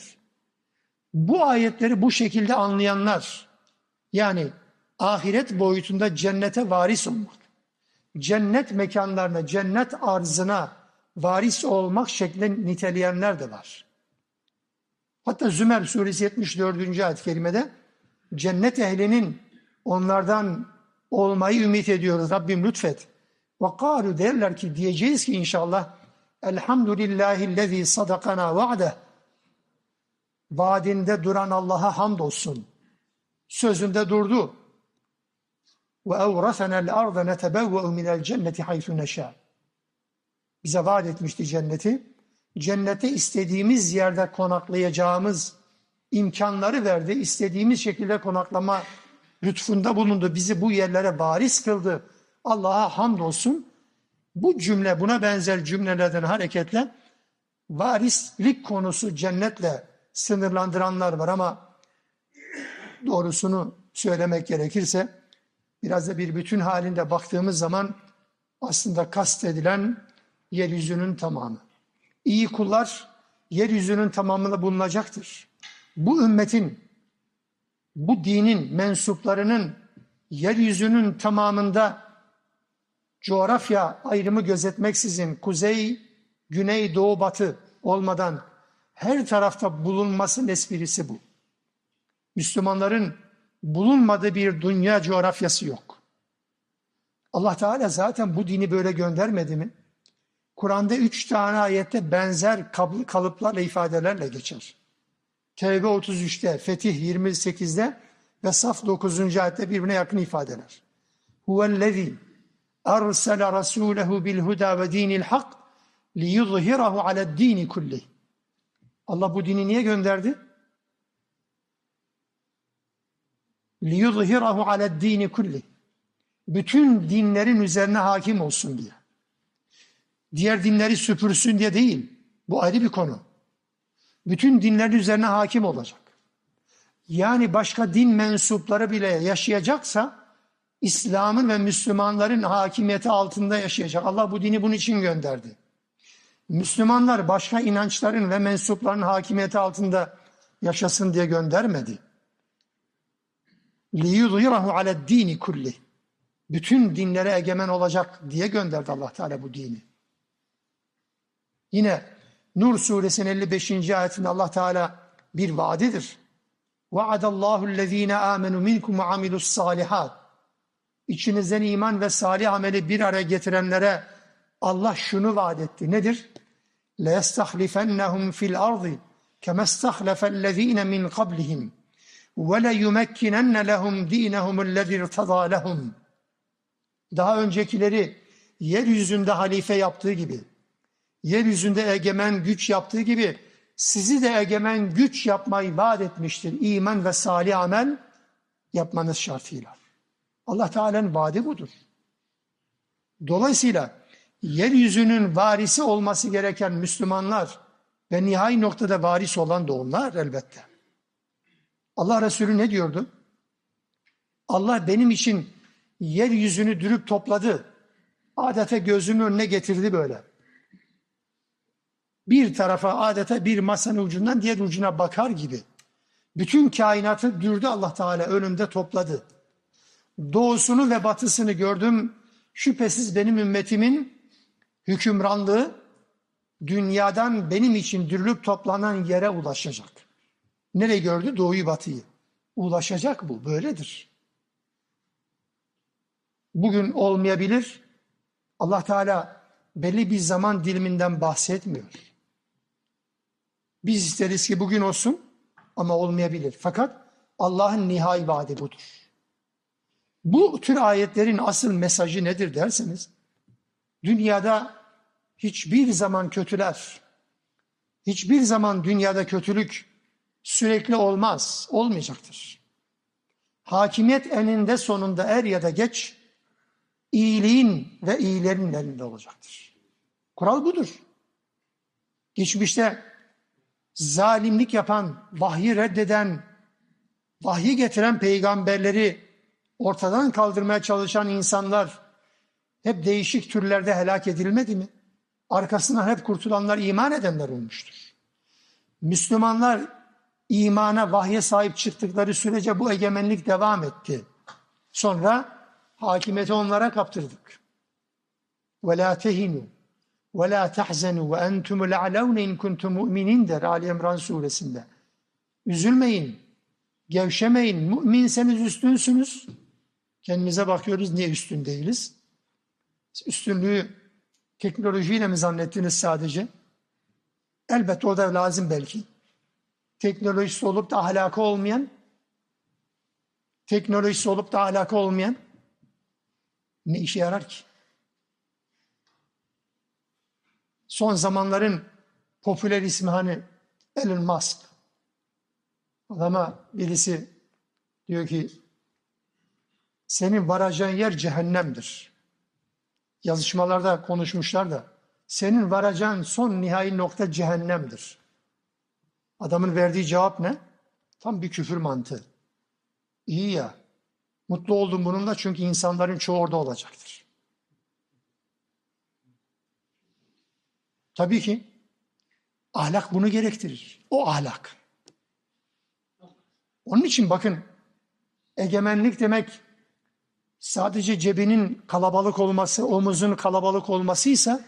Bu ayetleri bu şekilde anlayanlar, yani ahiret boyutunda cennete varis olmak, cennet mekanlarına, cennet arzına varis olmak şeklinde niteleyenler de var. Hatta Zümer suresi 74. ayet-i kerimede cennet ehlinin onlardan olmayı ümit ediyoruz. Rabbim lütfet. Ve kâlu derler ki diyeceğiz ki inşallah Elhamdülillahillezî sadakana va'de Vaadinde duran Allah'a hamdolsun. Sözünde durdu. Ve evrasenel arda netebevve'u minel cenneti haythu neşâ. Bize vaat etmişti cenneti. Cennete istediğimiz yerde konaklayacağımız imkanları verdi. İstediğimiz şekilde konaklama lütfunda bulundu. Bizi bu yerlere varis kıldı. Allah'a hamdolsun. Bu cümle buna benzer cümlelerden hareketle varislik konusu cennetle sınırlandıranlar var ama doğrusunu söylemek gerekirse biraz da bir bütün halinde baktığımız zaman aslında kastedilen yeryüzünün tamamı. İyi kullar yeryüzünün tamamında bulunacaktır. Bu ümmetin, bu dinin mensuplarının yeryüzünün tamamında coğrafya ayrımı gözetmeksizin kuzey, güney, doğu, batı olmadan her tarafta bulunmasının esprisi bu. Müslümanların bulunmadığı bir dünya coğrafyası yok. Allah Teala zaten bu dini böyle göndermedi mi? Kur'an'da üç tane ayette benzer kalıplarla ifadelerle geçer. Tevbe 33'te, Fetih 28'de ve Saf 9. ayette birbirine yakın ifadeler. Huvellezî ersele rasûlehu bil huda ve dinil hak liyuzhirahu aled dini kulli. Allah bu dini niye gönderdi? liyuzhirahu aled dini kulli. Bütün dinlerin üzerine hakim olsun diye. Diğer dinleri süpürsün diye değil. Bu ayrı bir konu Bütün dinlerin üzerine hakim olacak. Yani başka din mensupları bile yaşayacaksa İslam'ın ve Müslümanların hakimiyeti altında yaşayacak. Allah bu dini bunun için gönderdi. Müslümanlar başka inançların ve mensupların hakimiyeti altında yaşasın diye göndermedi. لِيُظْهِرَهُ عَلَى الدِّينِ kulli. Bütün dinlere egemen olacak diye gönderdi Allah Teala bu dini. Yine Nur suresinin 55. ayetinde Allah Teala bir vaadidir. Vaadallahu allazina amenu minkum ve amilus salihat. İçinizden iman ve salih ameli bir araya getirenlere Allah şunu vaat etti. Nedir? La yastahlifennahum fil ardi kema istahlafellezina min qablihim ve la yumakkinanna lehum dinahum allazi irtada. Daha öncekileri yeryüzünde halife yaptığı gibi yeryüzünde egemen güç yaptığı gibi sizi de egemen güç yapmayı vaat etmiştir. İman ve salih amel yapmanız şartıyla. Allah Teala'nın vaadi budur. Dolayısıyla yeryüzünün varisi olması gereken Müslümanlar ve nihai noktada varis olan da onlar elbette. Allah Resulü ne diyordu? Allah benim için yeryüzünü dürüp topladı. Adeta gözümün önüne getirdi böyle. Bir tarafa adeta bir masanın ucundan diğer ucuna bakar gibi. Bütün kainatı dürdü Allah Teala önümde topladı. Doğusunu ve batısını gördüm. Şüphesiz benim ümmetimin hükümranlığı dünyadan benim için dürülüp toplanan yere ulaşacak. Nereye gördü? Doğuyu batıyı. Ulaşacak bu. Böyledir. Bugün olmayabilir. Allah Teala belli bir zaman diliminden bahsetmiyor. Biz isteriz ki bugün olsun ama olmayabilir. Fakat Allah'ın nihai vaadi budur. Bu tür ayetlerin asıl mesajı nedir derseniz, dünyada hiçbir zaman kötüler, hiçbir zaman dünyada kötülük sürekli olmaz, olmayacaktır. Hakimiyet eninde sonunda er ya da geç iyiliğin ve iyilerin elinde olacaktır. Kural budur. Geçmişte zalimlik yapan, vahyi reddeden, vahyi getiren peygamberleri ortadan kaldırmaya çalışan insanlar hep değişik türlerde helak edilmedi mi? Arkasından hep kurtulanlar iman edenler olmuştur. Müslümanlar imana, vahye sahip çıktıkları sürece bu egemenlik devam etti. Sonra hakimiyeti onlara kaptırdık. وَلَا تَهِنُوا ve la tahzenu ve entumul a'levne in kuntum mu'minin der Ali İmran suresinde. Üzülmeyin, gevşemeyin, müminseniz üstünsünüz. Kendimize bakıyoruz niye üstün değiliz? Üstünlüğü teknolojiyle mi zannettiniz sadece? Elbette o da lazım belki. Teknolojisi olup da ahlakı olmayan, teknolojisi olup da ahlakı olmayan ne işe yarar ki? Son zamanların popüler ismi hani Elon Musk. Adama birisi diyor ki senin varacağın yer cehennemdir. Yazışmalarda konuşmuşlar da senin varacağın son nihai nokta cehennemdir. Adamın verdiği cevap ne? Tam bir küfür mantığı. İyi ya. Mutlu oldum bununla çünkü insanların çoğu orada olacaktır. Tabii ki ahlak bunu gerektirir. O ahlak. Onun için bakın egemenlik demek sadece cebinin kalabalık olması, omuzun kalabalık olmasıysa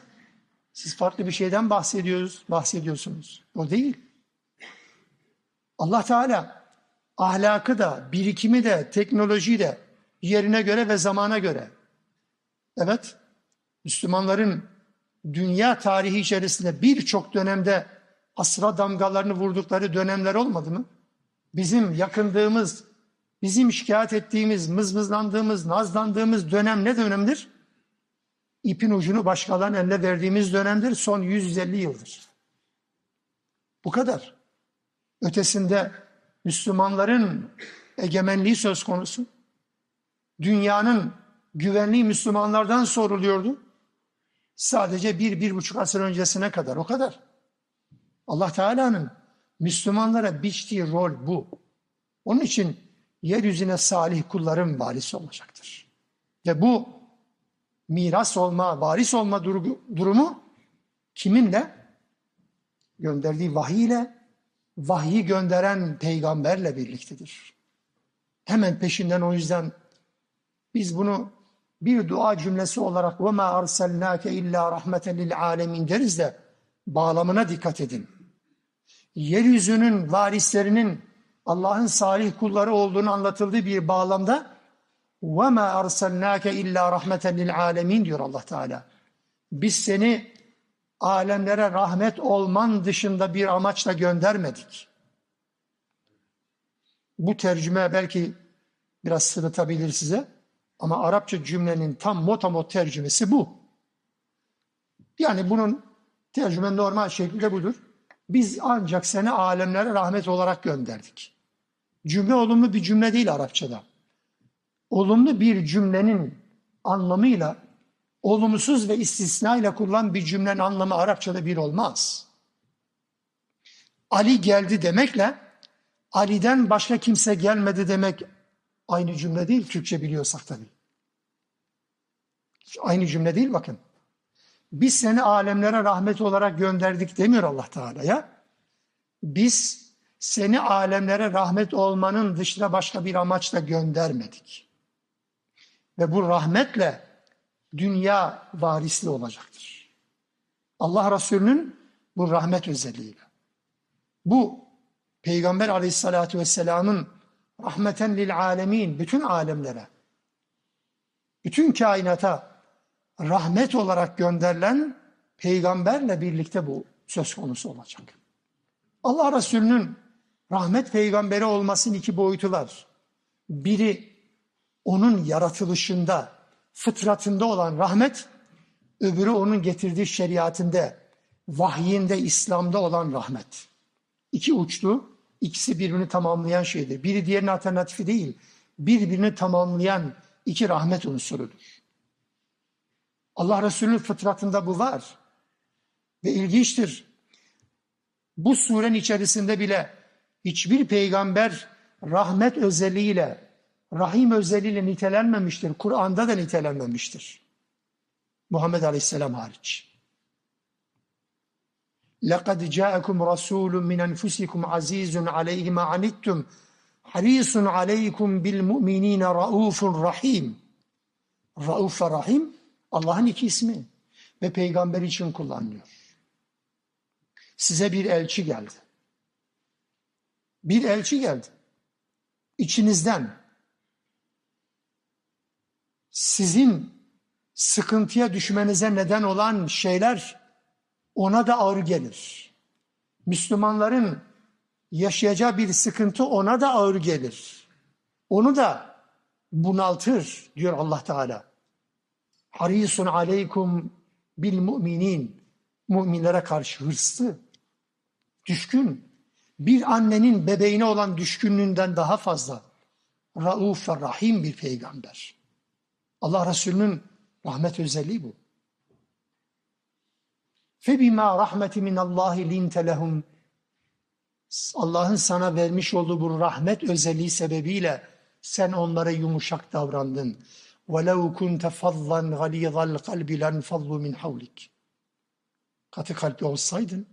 siz farklı bir şeyden bahsediyoruz, bahsediyorsunuz. O değil. Allah Teala ahlakı da, birikimi de, teknolojiyi de yerine göre ve zamana göre. Evet, Müslümanların dünya tarihi içerisinde birçok dönemde asra damgalarını vurdukları dönemler olmadı mı? Bizim yakındığımız, bizim şikayet ettiğimiz, mızmızlandığımız, nazlandığımız dönem ne dönemdir? İpin ucunu başkalarının eline verdiğimiz dönemdir. Son 150 yıldır. Bu kadar. Ötesinde Müslümanların egemenliği söz konusu. Dünyanın güvenliği Müslümanlardan soruluyordu. Sadece bir, bir buçuk asır öncesine kadar o kadar. Allah Teala'nın Müslümanlara biçtiği rol bu. Onun için yeryüzüne salih kulların varisi olacaktır. Ve bu miras olma, varis olma durumu kiminle? Gönderdiği vahiy ile, vahyi gönderen peygamberle birliktedir. Hemen peşinden o yüzden biz bunu bir dua cümlesi olarak وَمَا أَرْسَلْنَاكَ اِلَّا رَحْمَةً لِلْعَالَمِينَ deriz de bağlamına dikkat edin. Yeryüzünün varislerinin Allah'ın salih kulları olduğunu anlatıldığı bir bağlamda وَمَا أَرْسَلْنَاكَ اِلَّا رَحْمَةً لِلْعَالَمِينَ diyor Allah Teala. Biz seni alemlere rahmet olman dışında bir amaçla göndermedik. Bu tercüme belki biraz sırıtabilir size. Ama Arapça cümlenin tam motamot tercümesi bu. Yani bunun tercüme normal şekilde budur. Biz ancak seni alemlere rahmet olarak gönderdik. Cümle olumlu bir cümle değil Arapçada. Olumlu bir cümlenin anlamıyla olumsuz ve istisna ile kurulan bir cümlenin anlamı Arapçada bir olmaz. Ali geldi demekle Ali'den başka kimse gelmedi demek Aynı cümle değil Türkçe biliyorsak tabii. Aynı cümle değil bakın. Biz seni alemlere rahmet olarak gönderdik demiyor Allah Teala ya. Biz seni alemlere rahmet olmanın dışında başka bir amaçla göndermedik. Ve bu rahmetle dünya varisli olacaktır. Allah Resulü'nün bu rahmet özelliğiyle. Bu Peygamber aleyhissalatü vesselamın rahmeten lil alemin, bütün alemlere, bütün kainata rahmet olarak gönderilen peygamberle birlikte bu söz konusu olacak. Allah Resulü'nün rahmet peygamberi olmasının iki boyutu var. Biri onun yaratılışında, fıtratında olan rahmet, öbürü onun getirdiği şeriatinde, vahyinde, İslam'da olan rahmet. İki uçlu İkisi birbirini tamamlayan şeydir. Biri diğerinin alternatifi değil. Birbirini tamamlayan iki rahmet unsurudur. Allah Resulü'nün fıtratında bu var. Ve ilginçtir. Bu surenin içerisinde bile hiçbir peygamber rahmet özelliğiyle, rahim özelliğiyle nitelenmemiştir. Kur'an'da da nitelenmemiştir. Muhammed Aleyhisselam hariç. لَقَدْ جَاءَكُمْ رَسُولٌ مِنْ أَنْفُسِكُمْ عَز۪يزٌ عَلَيْهِ مَا عَنِتُّمْ حَر۪يسٌ عَلَيْكُمْ بِالْمُؤْمِن۪ينَ رَؤُوفٌ rahim. Rauf ve Rahim Allah'ın iki ismi ve peygamber için kullanılıyor. Size bir elçi geldi. Bir elçi geldi. İçinizden sizin sıkıntıya düşmenize neden olan şeyler ona da ağır gelir. Müslümanların yaşayacağı bir sıkıntı ona da ağır gelir. Onu da bunaltır diyor Allah Teala. Harisun aleykum bil müminin. Müminlere karşı hırslı, düşkün, bir annenin bebeğine olan düşkünlüğünden daha fazla rauf ve rahim bir peygamber. Allah Resulü'nün rahmet özelliği bu. فَبِمَا رَحْمَةِ مِنَ اللّٰهِ لِنْتَ لَهُمْ Allah'ın sana vermiş olduğu bu rahmet özelliği sebebiyle sen onlara yumuşak davrandın. وَلَوْ كُنْتَ فَضًّا غَلِيظَ الْقَلْبِ لَنْفَضُّ مِنْ حَوْلِكَ Katı kalpli olsaydın,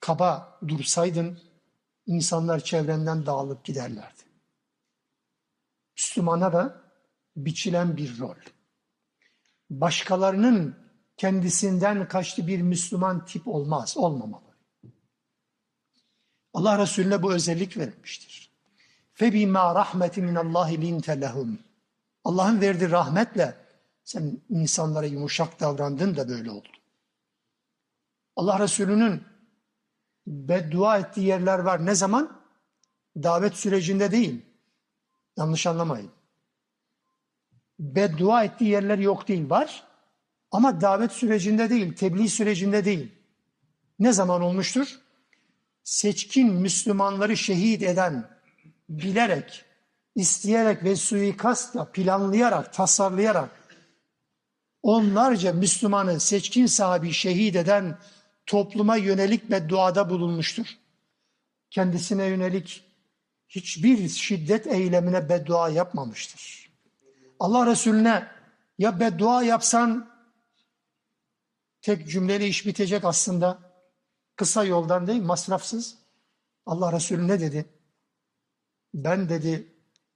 kaba dursaydın, insanlar çevrenden dağılıp giderlerdi. Müslümana da biçilen bir rol. Başkalarının kendisinden kaçtı bir Müslüman tip olmaz, olmamalı. Allah Resulüne bu özellik verilmiştir. فَبِمَا رَحْمَةِ مِنَ اللّٰهِ لِنْتَ لَهُمْ Allah'ın verdiği rahmetle sen insanlara yumuşak davrandın da böyle oldu. Allah Resulü'nün beddua ettiği yerler var. Ne zaman? Davet sürecinde değil. Yanlış anlamayın. Beddua ettiği yerler yok değil. Var. Ama davet sürecinde değil, tebliğ sürecinde değil. Ne zaman olmuştur? Seçkin Müslümanları şehit eden, bilerek, isteyerek ve suikastla, planlayarak, tasarlayarak onlarca Müslümanı seçkin sahibi şehit eden topluma yönelik bedduada bulunmuştur. Kendisine yönelik hiçbir şiddet eylemine beddua yapmamıştır. Allah Resulüne ya beddua yapsan tek cümleyle iş bitecek aslında. Kısa yoldan değil, masrafsız. Allah Resulü ne dedi? Ben dedi,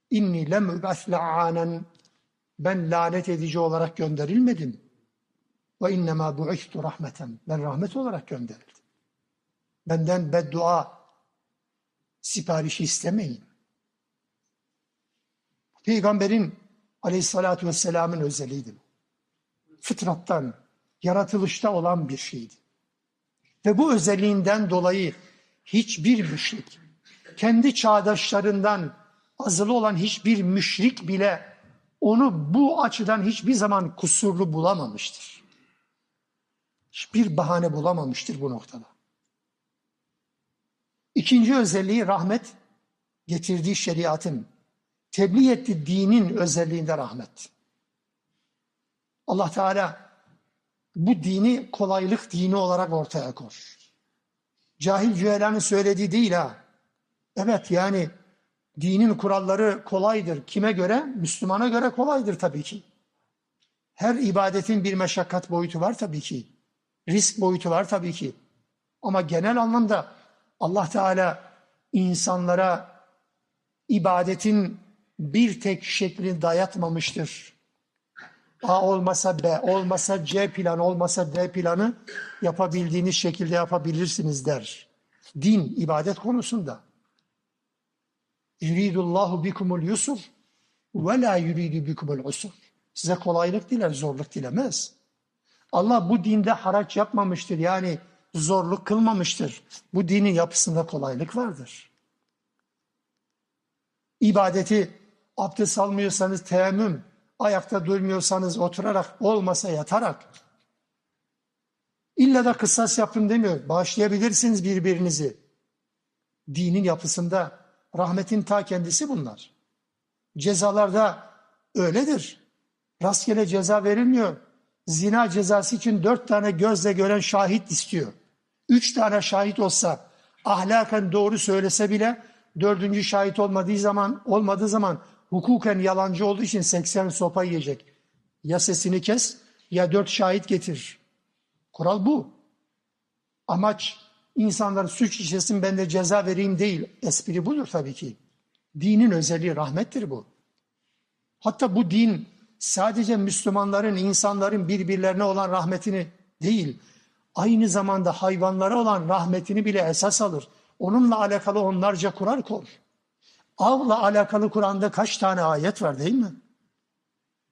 inni lem übeth la'anen ben lanet edici olarak gönderilmedim. Ve innemâ bu'ihtu rahmeten. Ben rahmet olarak gönderildim. Benden beddua siparişi istemeyin. Peygamberin aleyhissalatü vesselamın özelliğiydi. Fıtrattan, yaratılışta olan bir şeydi. Ve bu özelliğinden dolayı hiçbir müşrik, kendi çağdaşlarından azılı olan hiçbir müşrik bile onu bu açıdan hiçbir zaman kusurlu bulamamıştır. Hiçbir bahane bulamamıştır bu noktada. İkinci özelliği rahmet getirdiği şeriatın, tebliğ ettiği dinin özelliğinde rahmet. Allah Teala bu dini kolaylık dini olarak ortaya koş. Cahil cühelanın söylediği değil ha. Evet yani dinin kuralları kolaydır. Kime göre? Müslümana göre kolaydır tabii ki. Her ibadetin bir meşakkat boyutu var tabii ki. Risk boyutu var tabii ki. Ama genel anlamda Allah Teala insanlara ibadetin bir tek şeklini dayatmamıştır. A olmasa B, olmasa C planı, olmasa D planı yapabildiğiniz şekilde yapabilirsiniz der. Din, ibadet konusunda. Yuridullahu bikumul yusur ve la yuridu bikumul usur. Size kolaylık diler, zorluk dilemez. Allah bu dinde haraç yapmamıştır. Yani zorluk kılmamıştır. Bu dinin yapısında kolaylık vardır. İbadeti abdest almıyorsanız teyemmüm, Ayakta durmuyorsanız oturarak, olmasa yatarak. İlla da kısas yapın demiyor. Bağışlayabilirsiniz birbirinizi. Dinin yapısında rahmetin ta kendisi bunlar. Cezalarda öyledir. Rastgele ceza verilmiyor. Zina cezası için dört tane gözle gören şahit istiyor. Üç tane şahit olsa, ahlaken doğru söylese bile dördüncü şahit olmadığı zaman olmadığı zaman hukuken yalancı olduğu için 80 sopa yiyecek. Ya sesini kes ya dört şahit getir. Kural bu. Amaç insanlar suç işlesin ben de ceza vereyim değil. Espri budur tabii ki. Dinin özelliği rahmettir bu. Hatta bu din sadece Müslümanların, insanların birbirlerine olan rahmetini değil, aynı zamanda hayvanlara olan rahmetini bile esas alır. Onunla alakalı onlarca kural koyar. Avla alakalı Kur'an'da kaç tane ayet var değil mi?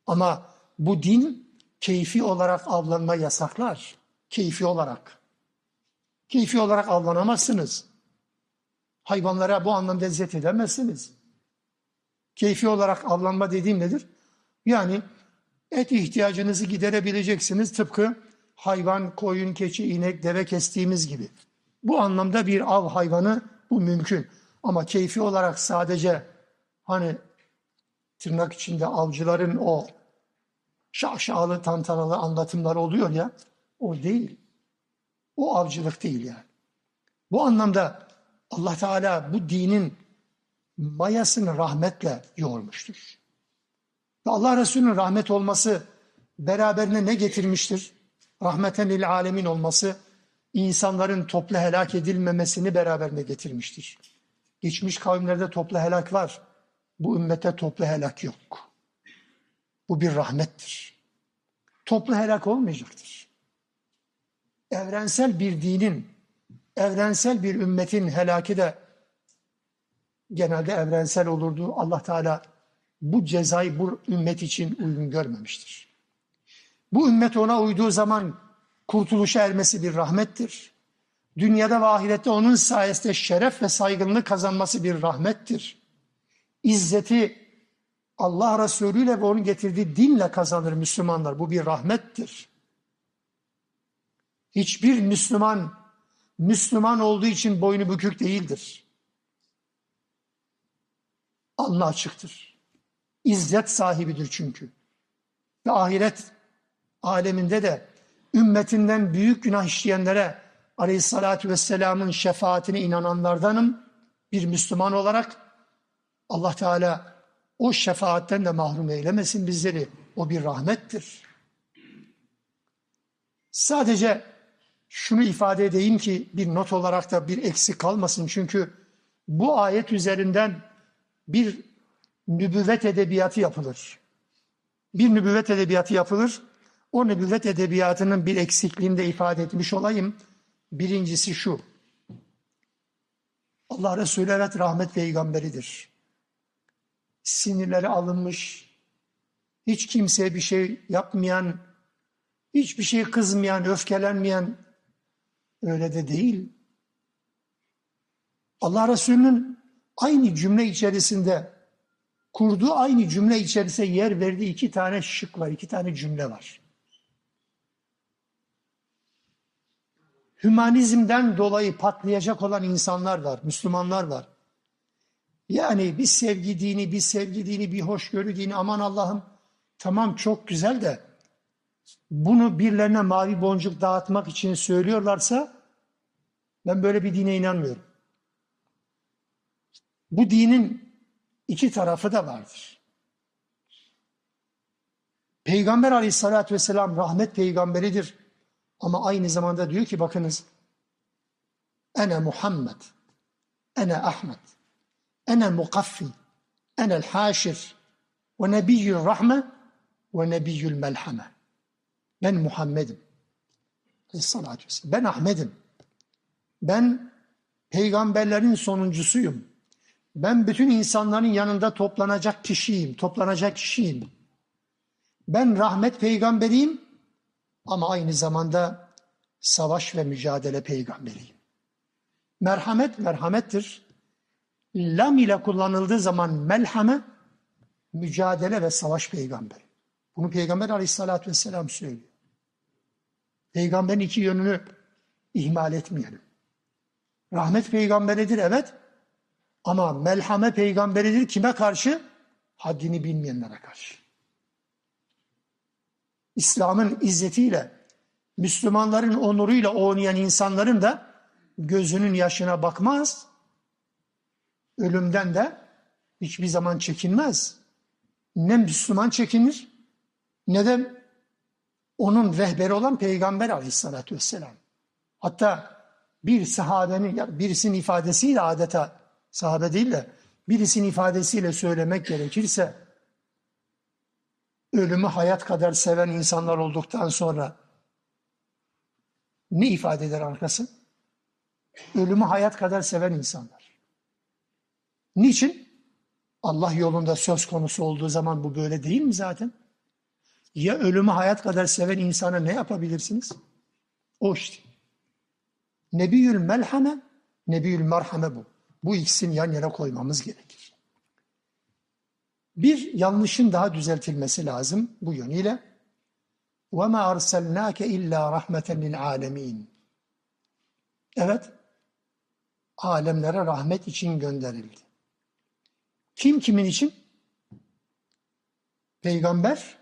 Ama bu din keyfi olarak avlanma yasaklar. Keyfi olarak. Keyfi olarak avlanamazsınız. Hayvanlara bu anlamda eziyet edemezsiniz. Keyfi olarak avlanma dediğim nedir? Yani et ihtiyacınızı giderebileceksiniz tıpkı hayvan, koyun, keçi, inek, deve kestiğimiz gibi. Bu anlamda bir av hayvanı bu mümkün. Ama keyfi olarak sadece hani tırnak içinde avcıların o şaşalı tantanalı anlatımları oluyor ya o değil. O avcılık değil yani. Bu anlamda Allah Teala bu dinin mayasını rahmetle yoğurmuştur. Ve Allah Resulü'nün rahmet olması beraberine ne getirmiştir? Rahmeten lil alemin olması insanların toplu helak edilmemesini beraberine getirmiştir. Geçmiş kavimlerde toplu helak var. Bu ümmete toplu helak yok. Bu bir rahmettir. Toplu helak olmayacaktır. Evrensel bir dinin, evrensel bir ümmetin helaki de genelde evrensel olurdu. Allah Teala bu cezayı bu ümmet için uygun görmemiştir. Bu ümmet ona uyduğu zaman kurtuluşa ermesi bir rahmettir. Dünyada ve ahirette onun sayesinde şeref ve saygınlık kazanması bir rahmettir. İzzeti Allah Resulü ile ve onun getirdiği dinle kazanır Müslümanlar. Bu bir rahmettir. Hiçbir Müslüman, Müslüman olduğu için boynu bükük değildir. Allah açıktır. İzzet sahibidir çünkü. Ve ahiret aleminde de ümmetinden büyük günah işleyenlere aleyhissalatü vesselamın şefaatine inananlardanım. Bir Müslüman olarak Allah Teala o şefaatten de mahrum eylemesin bizleri. O bir rahmettir. Sadece şunu ifade edeyim ki bir not olarak da bir eksik kalmasın. Çünkü bu ayet üzerinden bir nübüvvet edebiyatı yapılır. Bir nübüvvet edebiyatı yapılır. O nübüvvet edebiyatının bir eksikliğini de ifade etmiş olayım. Birincisi şu. Allah Resulü evet rahmet peygamberidir. Sinirleri alınmış, hiç kimseye bir şey yapmayan, hiçbir şey kızmayan, öfkelenmeyen öyle de değil. Allah Resulü'nün aynı cümle içerisinde kurduğu aynı cümle içerisinde yer verdiği iki tane şık var, iki tane cümle var. Hümanizmden dolayı patlayacak olan insanlar var, Müslümanlar var. Yani bir sevgi dini, bir sevgi dini, bir hoşgörü dini aman Allah'ım tamam çok güzel de bunu birilerine mavi boncuk dağıtmak için söylüyorlarsa ben böyle bir dine inanmıyorum. Bu dinin iki tarafı da vardır. Peygamber aleyhissalatü vesselam rahmet peygamberidir. Ama aynı zamanda diyor ki bakınız Ene Muhammed, Ene Ahmet, Ene Mukaffi, Ene Haşir ve Nebiyyül Rahme ve Nebiyyül Melhame. Ben Muhammed'im. Aleyhissalatü. Ben Ahmet'im. Ben peygamberlerin sonuncusuyum. Ben bütün insanların yanında toplanacak kişiyim, toplanacak kişiyim. Ben rahmet peygamberiyim ama aynı zamanda savaş ve mücadele peygamberiyim. Merhamet merhamettir. Lam ile kullanıldığı zaman melhame mücadele ve savaş peygamberi. Bunu Peygamber aleyhissalatü vesselam söylüyor. Peygamberin iki yönünü ihmal etmeyelim. Rahmet peygamberidir evet ama melhame peygamberidir kime karşı? Haddini bilmeyenlere karşı. İslam'ın izzetiyle, Müslümanların onuruyla oynayan insanların da gözünün yaşına bakmaz. Ölümden de hiçbir zaman çekinmez. Ne Müslüman çekinir ne de onun rehberi olan Peygamber aleyhissalatü vesselam. Hatta bir sahabenin, birisinin ifadesiyle adeta sahabe değil de birisinin ifadesiyle söylemek gerekirse ölümü hayat kadar seven insanlar olduktan sonra ne ifade eder arkası? Ölümü hayat kadar seven insanlar. Niçin? Allah yolunda söz konusu olduğu zaman bu böyle değil mi zaten? Ya ölümü hayat kadar seven insana ne yapabilirsiniz? O işte. Nebiyül melhame, nebiyül merhame bu. Bu ikisini yan yana koymamız gerekir. Bir yanlışın daha düzeltilmesi lazım bu yönüyle. وَمَا أَرْسَلْنَاكَ اِلَّا رَحْمَةً لِلْعَالَمِينَ Evet, alemlere rahmet için gönderildi. Kim kimin için? Peygamber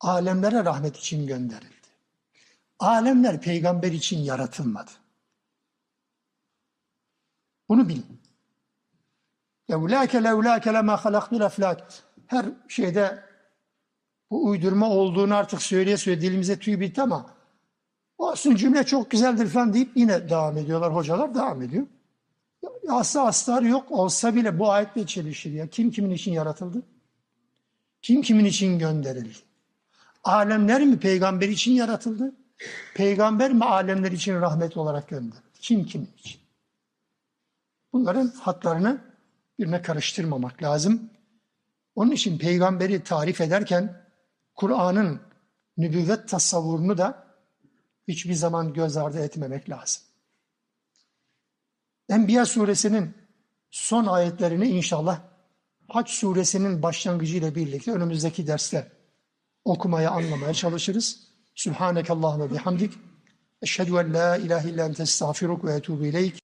alemlere rahmet için gönderildi. Alemler peygamber için yaratılmadı. Bunu bilin. Levlâke levlâke lemâ halaktul eflâk. Her şeyde bu uydurma olduğunu artık söyleye söyleye dilimize tüy bitti ama olsun cümle çok güzeldir falan deyip yine devam ediyorlar. Hocalar devam ediyor. Ya, aslı astarı yok olsa bile bu ayetle çelişir ya. Kim kimin için yaratıldı? Kim kimin için gönderildi? Alemler mi peygamber için yaratıldı? Peygamber mi alemler için rahmet olarak gönderildi? Kim kimin için? Bunların hatlarını birbirine karıştırmamak lazım. Onun için peygamberi tarif ederken Kur'an'ın nübüvvet tasavvurunu da hiçbir zaman göz ardı etmemek lazım. Enbiya suresinin son ayetlerini inşallah Haç suresinin başlangıcı ile birlikte önümüzdeki derste okumaya, anlamaya çalışırız. Sübhaneke Allahümme bihamdik. Eşhedü en la ilahe illa ente estağfiruk ve etubu ileyk.